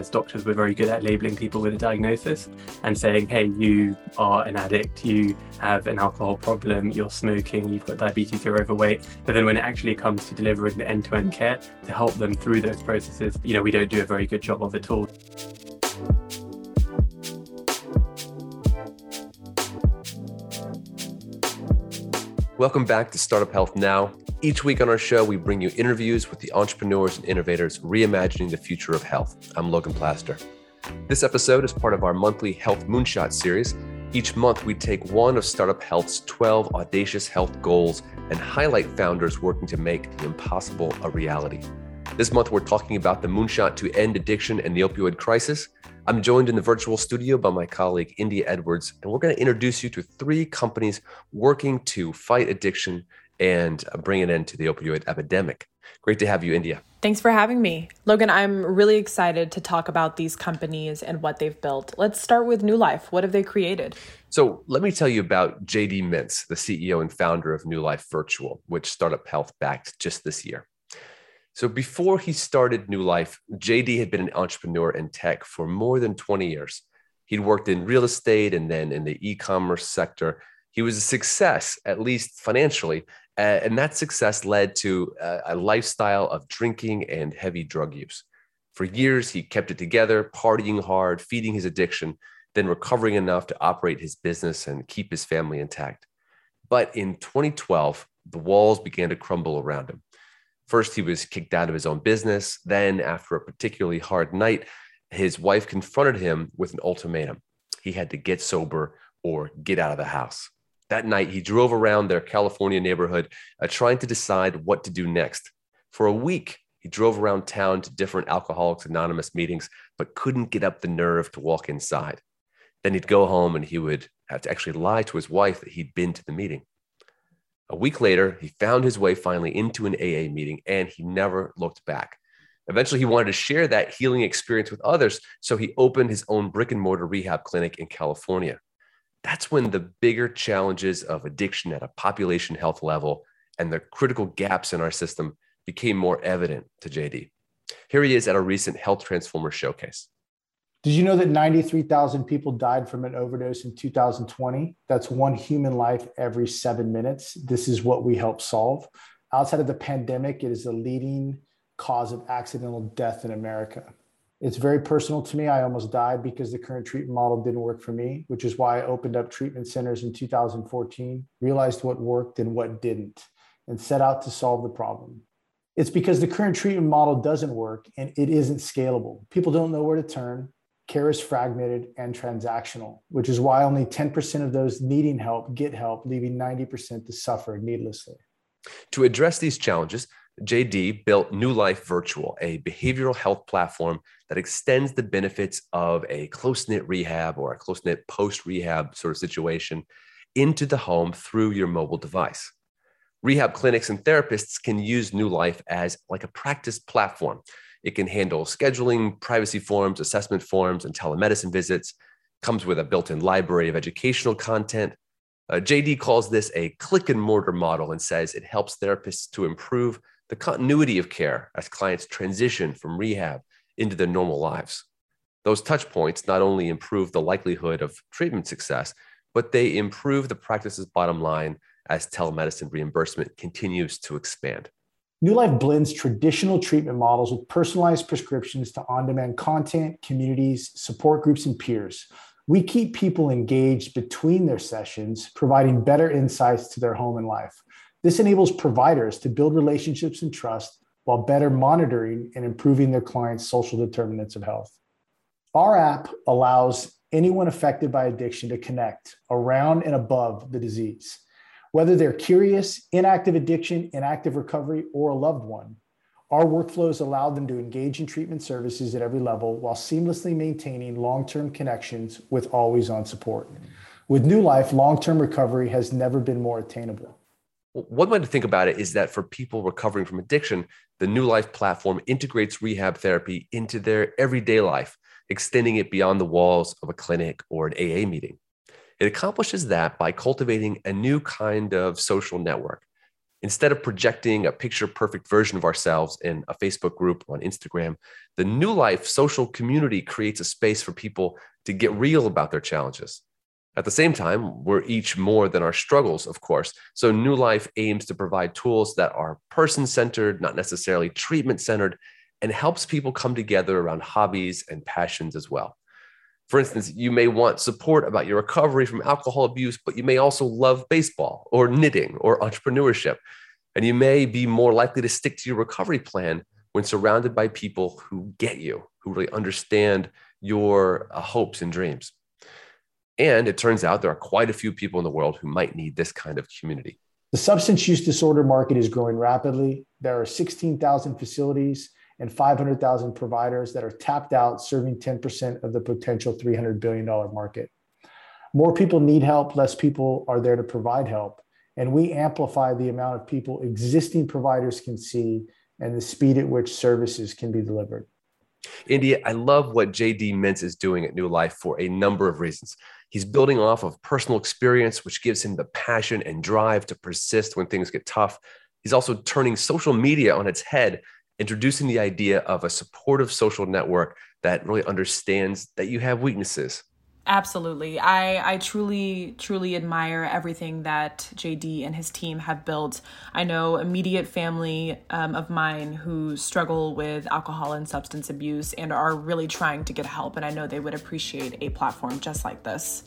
as doctors, we're very good at labeling people with a diagnosis and saying, hey, you are an addict, you have an alcohol problem, you're smoking, you've got diabetes, you're overweight. But then when it actually comes to delivering the end to end care to help them through those processes, you know, we don't do a very good job of it all. Welcome back to Startup Health Now. Each week on our show, we bring you interviews with the entrepreneurs and innovators reimagining the future of health. I'm Logan Plaster. This episode is part of our monthly Health Moonshot series. Each month, we take one of Startup Health's 12 audacious health goals and highlight founders working to make the impossible a reality. This month, we're talking about the moonshot to end addiction and the opioid crisis. I'm joined in the virtual studio by my colleague, India Edwards, and we're going to introduce you to three companies working to fight addiction and uh, bring an end to the opioid epidemic. Great to have you, India. Thanks for having me. Logan, I'm really excited to talk about these companies and what they've built. Let's start with New Life. What have they created? So, let me tell you about JD Mintz, the CEO and founder of New Life Virtual, which Startup Health backed just this year. So, before he started New Life, JD had been an entrepreneur in tech for more than 20 years. He'd worked in real estate and then in the e commerce sector. He was a success, at least financially, and that success led to a lifestyle of drinking and heavy drug use. For years, he kept it together, partying hard, feeding his addiction, then recovering enough to operate his business and keep his family intact. But in 2012, the walls began to crumble around him. First, he was kicked out of his own business. Then, after a particularly hard night, his wife confronted him with an ultimatum. He had to get sober or get out of the house. That night, he drove around their California neighborhood uh, trying to decide what to do next. For a week, he drove around town to different Alcoholics Anonymous meetings, but couldn't get up the nerve to walk inside. Then he'd go home and he would have to actually lie to his wife that he'd been to the meeting. A week later, he found his way finally into an AA meeting and he never looked back. Eventually, he wanted to share that healing experience with others, so he opened his own brick and mortar rehab clinic in California that's when the bigger challenges of addiction at a population health level and the critical gaps in our system became more evident to JD. Here he is at a recent Health Transformer showcase. Did you know that 93,000 people died from an overdose in 2020? That's one human life every seven minutes. This is what we help solve. Outside of the pandemic, it is the leading cause of accidental death in America. It's very personal to me. I almost died because the current treatment model didn't work for me, which is why I opened up treatment centers in 2014, realized what worked and what didn't, and set out to solve the problem. It's because the current treatment model doesn't work and it isn't scalable. People don't know where to turn. Care is fragmented and transactional, which is why only 10% of those needing help get help, leaving 90% to suffer needlessly. To address these challenges, JD built New Life Virtual, a behavioral health platform that extends the benefits of a close knit rehab or a close knit post rehab sort of situation into the home through your mobile device. Rehab clinics and therapists can use New Life as like a practice platform. It can handle scheduling, privacy forms, assessment forms, and telemedicine visits. Comes with a built-in library of educational content. Uh, JD calls this a click and mortar model and says it helps therapists to improve the continuity of care as clients transition from rehab into their normal lives. Those touch points not only improve the likelihood of treatment success, but they improve the practice's bottom line as telemedicine reimbursement continues to expand. New Life blends traditional treatment models with personalized prescriptions to on demand content, communities, support groups, and peers. We keep people engaged between their sessions, providing better insights to their home and life. This enables providers to build relationships and trust while better monitoring and improving their clients' social determinants of health. Our app allows anyone affected by addiction to connect around and above the disease, whether they're curious, inactive addiction, inactive recovery, or a loved one. Our workflows allow them to engage in treatment services at every level while seamlessly maintaining long term connections with always on support. With New Life, long term recovery has never been more attainable. One way to think about it is that for people recovering from addiction, the New Life platform integrates rehab therapy into their everyday life, extending it beyond the walls of a clinic or an AA meeting. It accomplishes that by cultivating a new kind of social network. Instead of projecting a picture perfect version of ourselves in a Facebook group on Instagram, the New Life social community creates a space for people to get real about their challenges. At the same time, we're each more than our struggles, of course. So, New Life aims to provide tools that are person centered, not necessarily treatment centered, and helps people come together around hobbies and passions as well. For instance, you may want support about your recovery from alcohol abuse, but you may also love baseball or knitting or entrepreneurship. And you may be more likely to stick to your recovery plan when surrounded by people who get you, who really understand your uh, hopes and dreams. And it turns out there are quite a few people in the world who might need this kind of community. The substance use disorder market is growing rapidly. There are 16,000 facilities and 500,000 providers that are tapped out, serving 10% of the potential $300 billion market. More people need help, less people are there to provide help. And we amplify the amount of people existing providers can see and the speed at which services can be delivered. India, I love what JD Mintz is doing at New Life for a number of reasons. He's building off of personal experience, which gives him the passion and drive to persist when things get tough. He's also turning social media on its head introducing the idea of a supportive social network that really understands that you have weaknesses. Absolutely. I, I truly, truly admire everything that JD and his team have built. I know immediate family um, of mine who struggle with alcohol and substance abuse and are really trying to get help. And I know they would appreciate a platform just like this.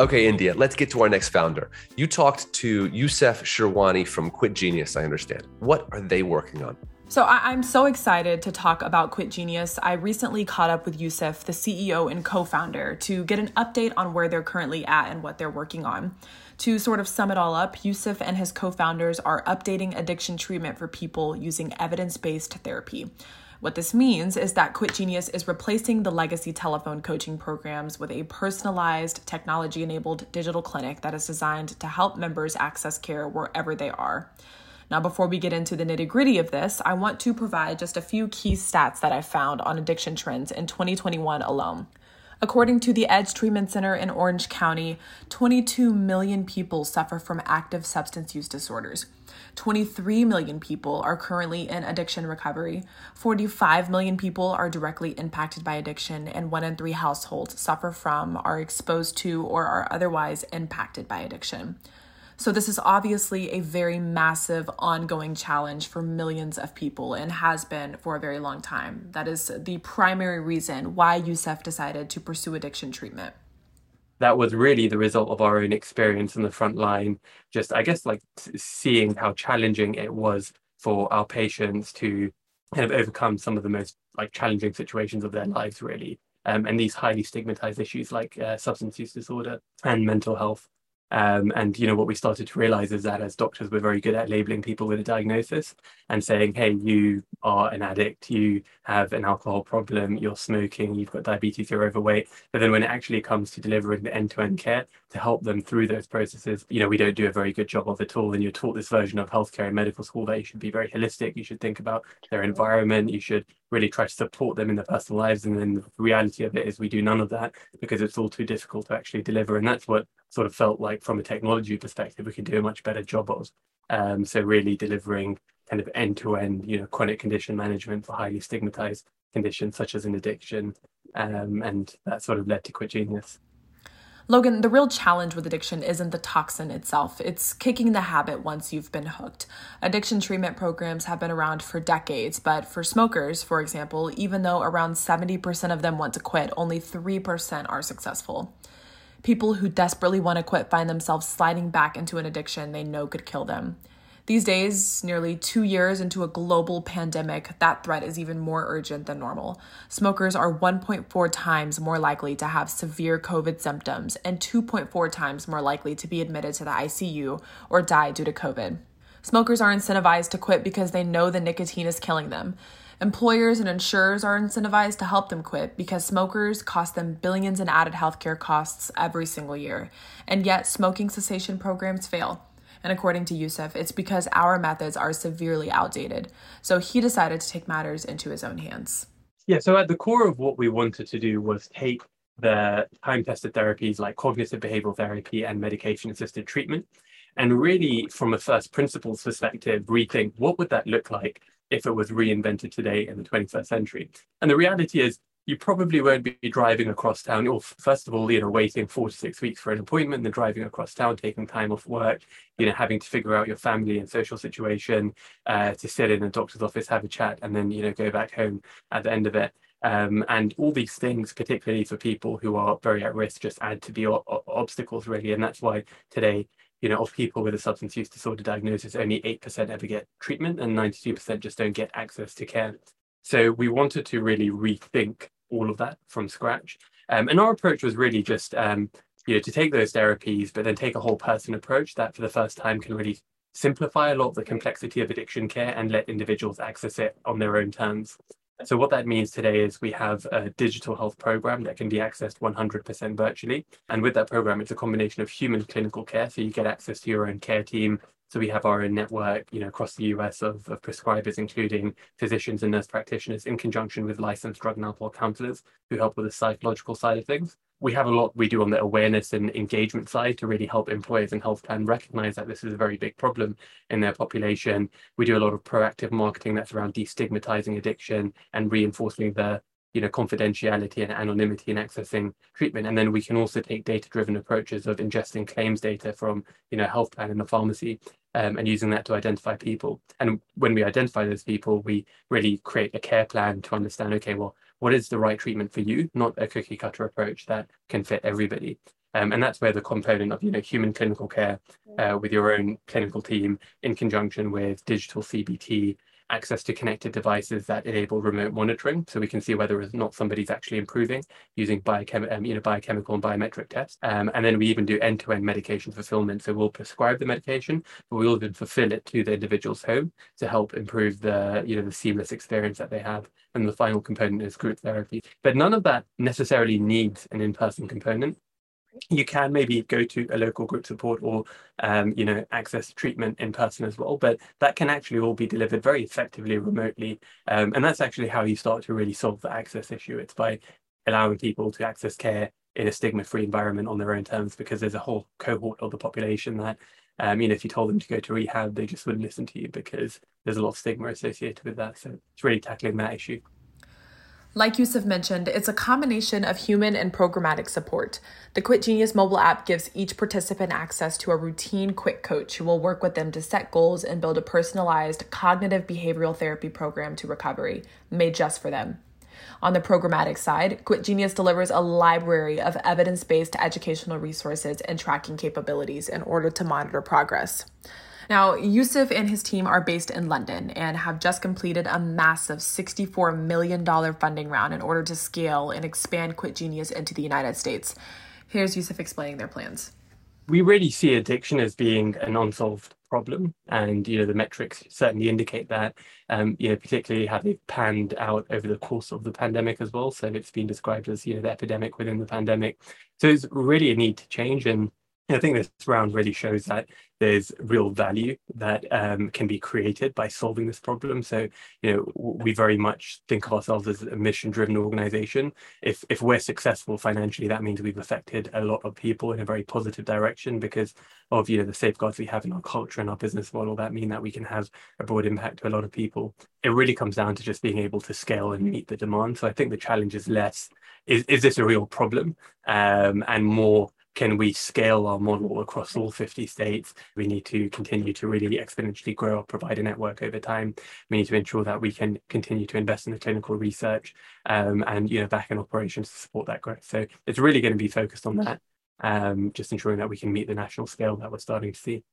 Okay, India, let's get to our next founder. You talked to Yusuf Sherwani from Quit Genius, I understand. What are they working on? So I- am so excited to talk about Quit Genius. I recently caught up with Yusuf, the CEO and co-founder, to get an update on where they're currently at and what they're working on. To sort of sum it all up, Youssef and his co-founders are updating addiction treatment for people using evidence-based therapy. What this means is that Quit Genius is replacing the legacy telephone coaching programs with a personalized, technology enabled digital clinic that is designed to help members access care wherever they are. Now, before we get into the nitty gritty of this, I want to provide just a few key stats that I found on addiction trends in 2021 alone. According to the Edge Treatment Center in Orange County, 22 million people suffer from active substance use disorders. 23 million people are currently in addiction recovery. 45 million people are directly impacted by addiction, and one in three households suffer from, are exposed to, or are otherwise impacted by addiction. So, this is obviously a very massive ongoing challenge for millions of people and has been for a very long time. That is the primary reason why Yusuf decided to pursue addiction treatment. That was really the result of our own experience in the front line. Just, I guess, like seeing how challenging it was for our patients to kind of overcome some of the most like challenging situations of their lives, really. Um, and these highly stigmatized issues like uh, substance use disorder and mental health. Um, and you know what we started to realize is that as doctors, we're very good at labeling people with a diagnosis and saying, "Hey, you are an addict. You have an alcohol problem. You're smoking. You've got diabetes. You're overweight." But then when it actually comes to delivering the end-to-end care to help them through those processes, you know, we don't do a very good job of it all. And you're taught this version of healthcare in medical school that you should be very holistic. You should think about their environment. You should really try to support them in their personal lives. And then the reality of it is we do none of that because it's all too difficult to actually deliver. And that's what sort of felt like from a technology perspective, we could do a much better job of. Um, so really delivering kind of end-to-end, you know, chronic condition management for highly stigmatized conditions such as an addiction. Um, and that sort of led to Quit Genius. Logan, the real challenge with addiction isn't the toxin itself, it's kicking the habit once you've been hooked. Addiction treatment programs have been around for decades, but for smokers, for example, even though around 70% of them want to quit, only 3% are successful. People who desperately want to quit find themselves sliding back into an addiction they know could kill them. These days, nearly two years into a global pandemic, that threat is even more urgent than normal. Smokers are 1.4 times more likely to have severe COVID symptoms and 2.4 times more likely to be admitted to the ICU or die due to COVID. Smokers are incentivized to quit because they know the nicotine is killing them. Employers and insurers are incentivized to help them quit because smokers cost them billions in added healthcare costs every single year. And yet, smoking cessation programs fail. And according to Yusuf, it's because our methods are severely outdated. So he decided to take matters into his own hands. Yeah, so at the core of what we wanted to do was take the time tested therapies like cognitive behavioral therapy and medication assisted treatment and really from a first principles perspective rethink what would that look like if it was reinvented today in the 21st century. And the reality is you probably won't be driving across town. Or first of all you know waiting four to six weeks for an appointment then driving across town taking time off work you know having to figure out your family and social situation uh, to sit in a doctor's office have a chat and then you know go back home at the end of it. Um, and all these things, particularly for people who are very at risk, just add to the o- obstacles really. And that's why today, you know, of people with a substance use disorder diagnosis, only 8% ever get treatment and 92% just don't get access to care. So we wanted to really rethink all of that from scratch. Um, and our approach was really just, um, you know, to take those therapies, but then take a whole person approach that for the first time can really simplify a lot of the complexity of addiction care and let individuals access it on their own terms. So what that means today is we have a digital health program that can be accessed 100% virtually. And with that program, it's a combination of human clinical care. So you get access to your own care team. So we have our own network, you know, across the US of, of prescribers, including physicians and nurse practitioners in conjunction with licensed drug and alcohol counselors who help with the psychological side of things we have a lot we do on the awareness and engagement side to really help employers and health plan recognize that this is a very big problem in their population. We do a lot of proactive marketing that's around destigmatizing addiction and reinforcing the you know confidentiality and anonymity in accessing treatment. And then we can also take data driven approaches of ingesting claims data from you know health plan and the pharmacy um, and using that to identify people. And when we identify those people we really create a care plan to understand okay well what is the right treatment for you, not a cookie cutter approach that can fit everybody. Um, and that's where the component of you know human clinical care uh, with your own clinical team in conjunction with digital CBT access to connected devices that enable remote monitoring, so we can see whether or not somebody's actually improving using biochem- um, you know, biochemical and biometric tests. Um, and then we even do end-to-end medication fulfillment. So we'll prescribe the medication, but we'll even fulfill it to the individual's home to help improve the you know the seamless experience that they have. And the final component is group therapy. But none of that necessarily needs an in-person component you can maybe go to a local group support or um, you know access treatment in person as well but that can actually all be delivered very effectively remotely. Um, and that's actually how you start to really solve the access issue. It's by allowing people to access care in a stigma-free environment on their own terms because there's a whole cohort of the population that um, you know if you told them to go to rehab they just wouldn't listen to you because there's a lot of stigma associated with that. So it's really tackling that issue like Yusuf mentioned, it's a combination of human and programmatic support. The Quit Genius mobile app gives each participant access to a routine quit coach who will work with them to set goals and build a personalized cognitive behavioral therapy program to recovery, made just for them. On the programmatic side, Quit Genius delivers a library of evidence based educational resources and tracking capabilities in order to monitor progress. Now, Yusuf and his team are based in London and have just completed a massive $64 million funding round in order to scale and expand Quit Genius into the United States. Here's Yusuf explaining their plans. We really see addiction as being an unsolved problem, and you know the metrics certainly indicate that. Um, you know, particularly how they've panned out over the course of the pandemic as well. So it's been described as you know the epidemic within the pandemic. So it's really a need to change, and I think this round really shows that there's real value that um, can be created by solving this problem. So, you know, we very much think of ourselves as a mission-driven organization. If if we're successful financially, that means we've affected a lot of people in a very positive direction because of you know the safeguards we have in our culture and our business model. That mean that we can have a broad impact to a lot of people. It really comes down to just being able to scale and meet the demand. So I think the challenge is less is is this a real problem um, and more can we scale our model across all 50 states? We need to continue to really exponentially grow our provider network over time. We need to ensure that we can continue to invest in the clinical research um, and you know back in operations to support that growth. So it's really going to be focused on that, um, just ensuring that we can meet the national scale that we're starting to see.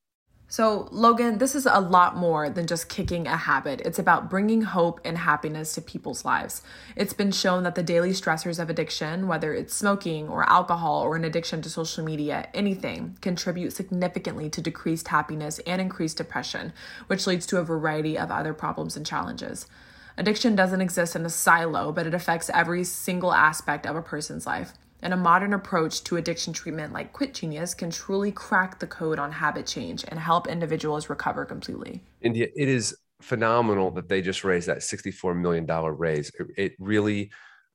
So, Logan, this is a lot more than just kicking a habit. It's about bringing hope and happiness to people's lives. It's been shown that the daily stressors of addiction, whether it's smoking or alcohol or an addiction to social media, anything, contribute significantly to decreased happiness and increased depression, which leads to a variety of other problems and challenges. Addiction doesn't exist in a silo, but it affects every single aspect of a person's life. And a modern approach to addiction treatment like Quit Genius can truly crack the code on habit change and help individuals recover completely. India, it is phenomenal that they just raised that $64 million raise. It, it really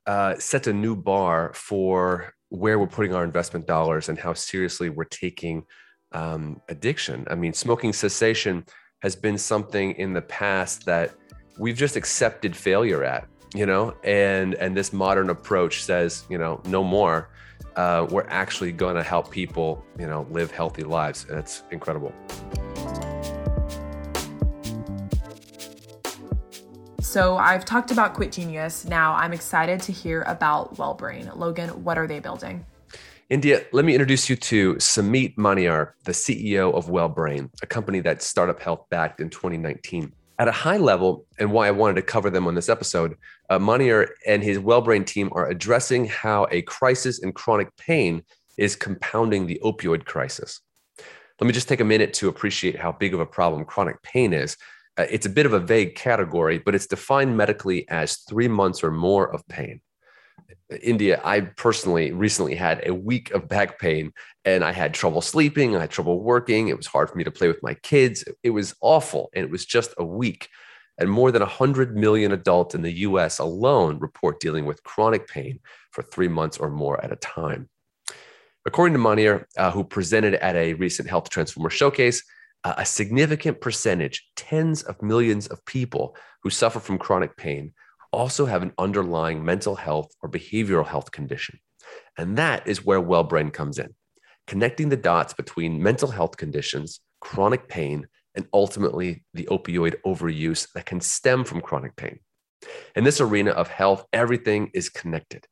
uh, sets a new bar for where we're putting our investment dollars and how seriously we're taking um, addiction. I mean, smoking cessation has been something in the past that we've just accepted failure at, you know, and and this modern approach says, you know, no more. Uh, we're actually going to help people, you know, live healthy lives. And it's incredible. So I've talked about Quit Genius. Now I'm excited to hear about WellBrain. Logan, what are they building? India, let me introduce you to Samit Maniar, the CEO of WellBrain, a company that Startup Health backed in 2019. At a high level, and why I wanted to cover them on this episode, uh, Maniar and his WellBrain team are addressing how a crisis in chronic pain is compounding the opioid crisis. Let me just take a minute to appreciate how big of a problem chronic pain is. Uh, it's a bit of a vague category, but it's defined medically as three months or more of pain. India, I personally recently had a week of back pain and I had trouble sleeping. I had trouble working. It was hard for me to play with my kids. It was awful. And it was just a week. And more than 100 million adults in the US alone report dealing with chronic pain for three months or more at a time. According to Maniar, uh, who presented at a recent Health Transformer showcase, uh, a significant percentage, tens of millions of people who suffer from chronic pain, also have an underlying mental health or behavioral health condition. And that is where WellBrain comes in, connecting the dots between mental health conditions, chronic pain, and ultimately the opioid overuse that can stem from chronic pain. In this arena of health, everything is connected.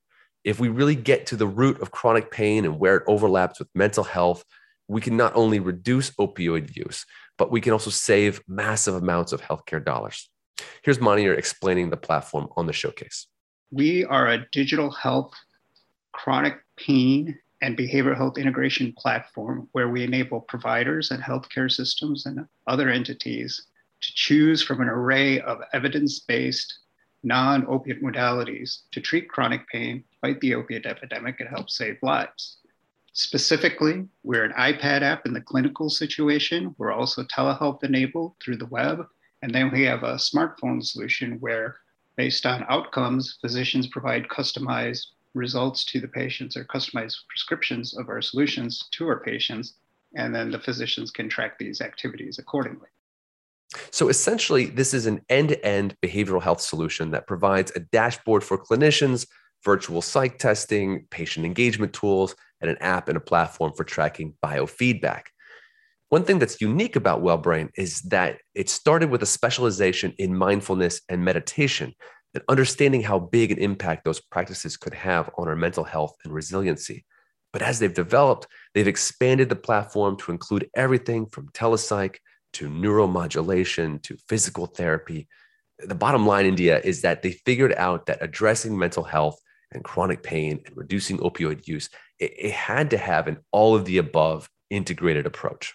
If we really get to the root of chronic pain and where it overlaps with mental health, we can not only reduce opioid use, but we can also save massive amounts of healthcare dollars. Here's Maniar explaining the platform on the showcase. We are a digital health, chronic pain, and behavioral health integration platform where we enable providers and healthcare systems and other entities to choose from an array of evidence based, non opiate modalities to treat chronic pain, fight the opiate epidemic, and help save lives. Specifically, we're an iPad app in the clinical situation. We're also telehealth enabled through the web and then we have a smartphone solution where, based on outcomes, physicians provide customized results to the patients or customized prescriptions of our solutions to our patients. And then the physicians can track these activities accordingly. So essentially, this is an end to end behavioral health solution that provides a dashboard for clinicians, virtual psych testing, patient engagement tools, and an app and a platform for tracking biofeedback. One thing that's unique about WellBrain is that it started with a specialization in mindfulness and meditation and understanding how big an impact those practices could have on our mental health and resiliency. But as they've developed, they've expanded the platform to include everything from telepsych to neuromodulation to physical therapy. The bottom line, India, is that they figured out that addressing mental health and chronic pain and reducing opioid use, it, it had to have an all of the above integrated approach.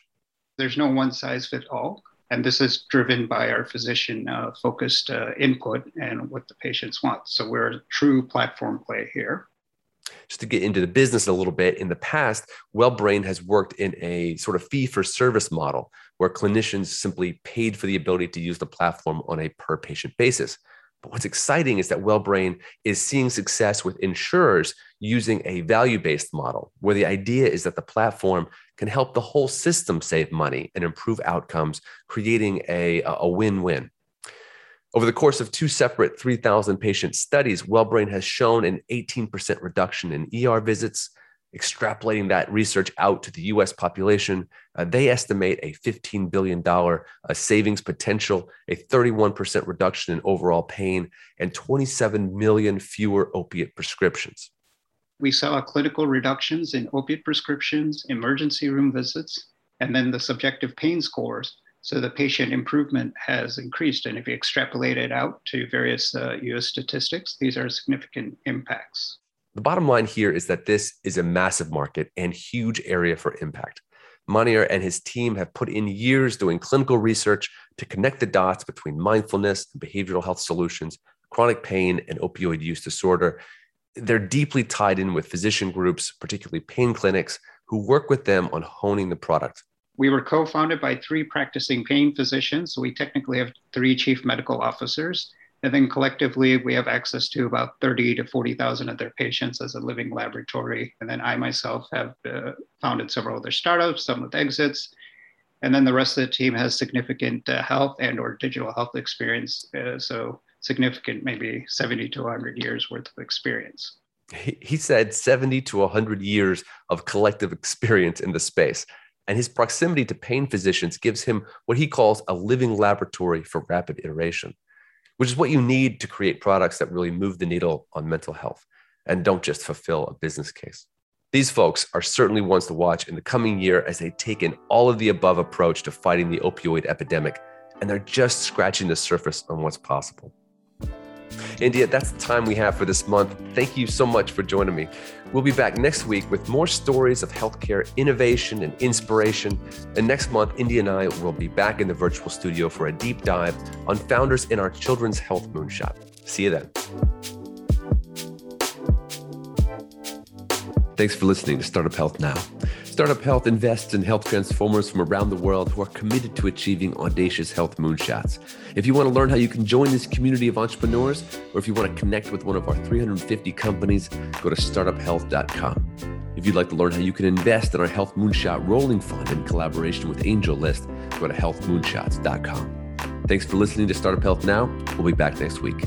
There's no one size fit all. And this is driven by our physician uh, focused uh, input and what the patients want. So we're a true platform play here. Just to get into the business a little bit, in the past, WellBrain has worked in a sort of fee for service model where clinicians simply paid for the ability to use the platform on a per patient basis. But what's exciting is that WellBrain is seeing success with insurers using a value based model, where the idea is that the platform can help the whole system save money and improve outcomes, creating a, a win win. Over the course of two separate 3,000 patient studies, WellBrain has shown an 18% reduction in ER visits, extrapolating that research out to the US population, uh, they estimate a $15 billion uh, savings potential, a 31% reduction in overall pain, and 27 million fewer opiate prescriptions. We saw clinical reductions in opiate prescriptions, emergency room visits, and then the subjective pain scores. So the patient improvement has increased. And if you extrapolate it out to various uh, US statistics, these are significant impacts. The bottom line here is that this is a massive market and huge area for impact. Maniar and his team have put in years doing clinical research to connect the dots between mindfulness and behavioral health solutions, chronic pain, and opioid use disorder. They're deeply tied in with physician groups, particularly pain clinics, who work with them on honing the product. We were co founded by three practicing pain physicians. So we technically have three chief medical officers. And then collectively, we have access to about 30 to 40,000 of their patients as a living laboratory. And then I myself have uh, founded several other startups, some with exits. And then the rest of the team has significant uh, health and or digital health experience. Uh, so significant, maybe 70 to 100 years worth of experience. He said 70 to 100 years of collective experience in the space. And his proximity to pain physicians gives him what he calls a living laboratory for rapid iteration, which is what you need to create products that really move the needle on mental health and don't just fulfill a business case. These folks are certainly ones to watch in the coming year as they take an all of the above approach to fighting the opioid epidemic, and they're just scratching the surface on what's possible. India, that's the time we have for this month. Thank you so much for joining me. We'll be back next week with more stories of healthcare innovation and inspiration. And next month, India and I will be back in the virtual studio for a deep dive on founders in our children's health moonshot. See you then. Thanks for listening to Startup Health Now. Startup Health invests in health transformers from around the world who are committed to achieving audacious health moonshots. If you want to learn how you can join this community of entrepreneurs, or if you want to connect with one of our 350 companies, go to startuphealth.com. If you'd like to learn how you can invest in our Health Moonshot Rolling Fund in collaboration with AngelList, go to healthmoonshots.com. Thanks for listening to Startup Health Now. We'll be back next week.